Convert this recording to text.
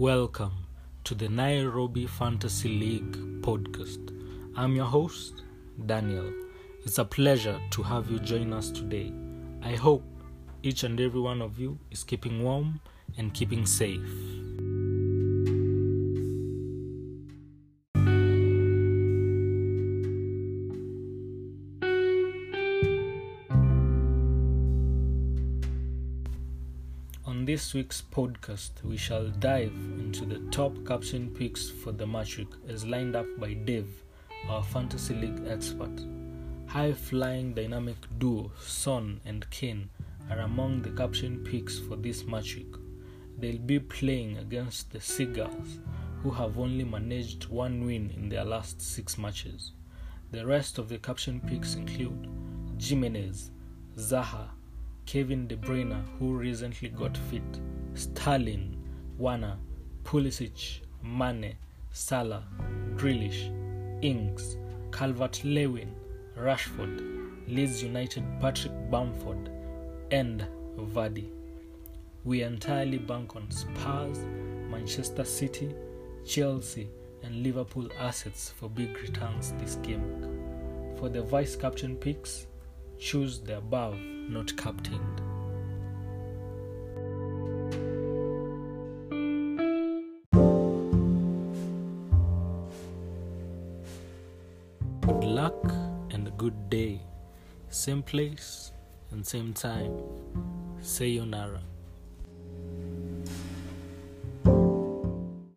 Welcome to the Nairobi Fantasy League podcast. I'm your host, Daniel. It's a pleasure to have you join us today. I hope each and every one of you is keeping warm and keeping safe. On this week's podcast, we shall dive into the top caption picks for the match week as lined up by Dave, our fantasy league expert. High flying dynamic duo Son and Kane are among the caption picks for this match week. They'll be playing against the Seagulls, who have only managed one win in their last six matches. The rest of the caption picks include Jimenez, Zaha, Kevin De Bruyne, who recently got fit, Stalin, Werner, Pulisic, Mane, Salah, Grealish, Ings, Calvert Lewin, Rashford, Leeds United Patrick Bamford, and Vardy. We entirely bank on Spurs, Manchester City, Chelsea, and Liverpool assets for big returns this game. For the vice captain picks, choose the above, not captained. Good luck and a good day. Same place and same time. Sayonara.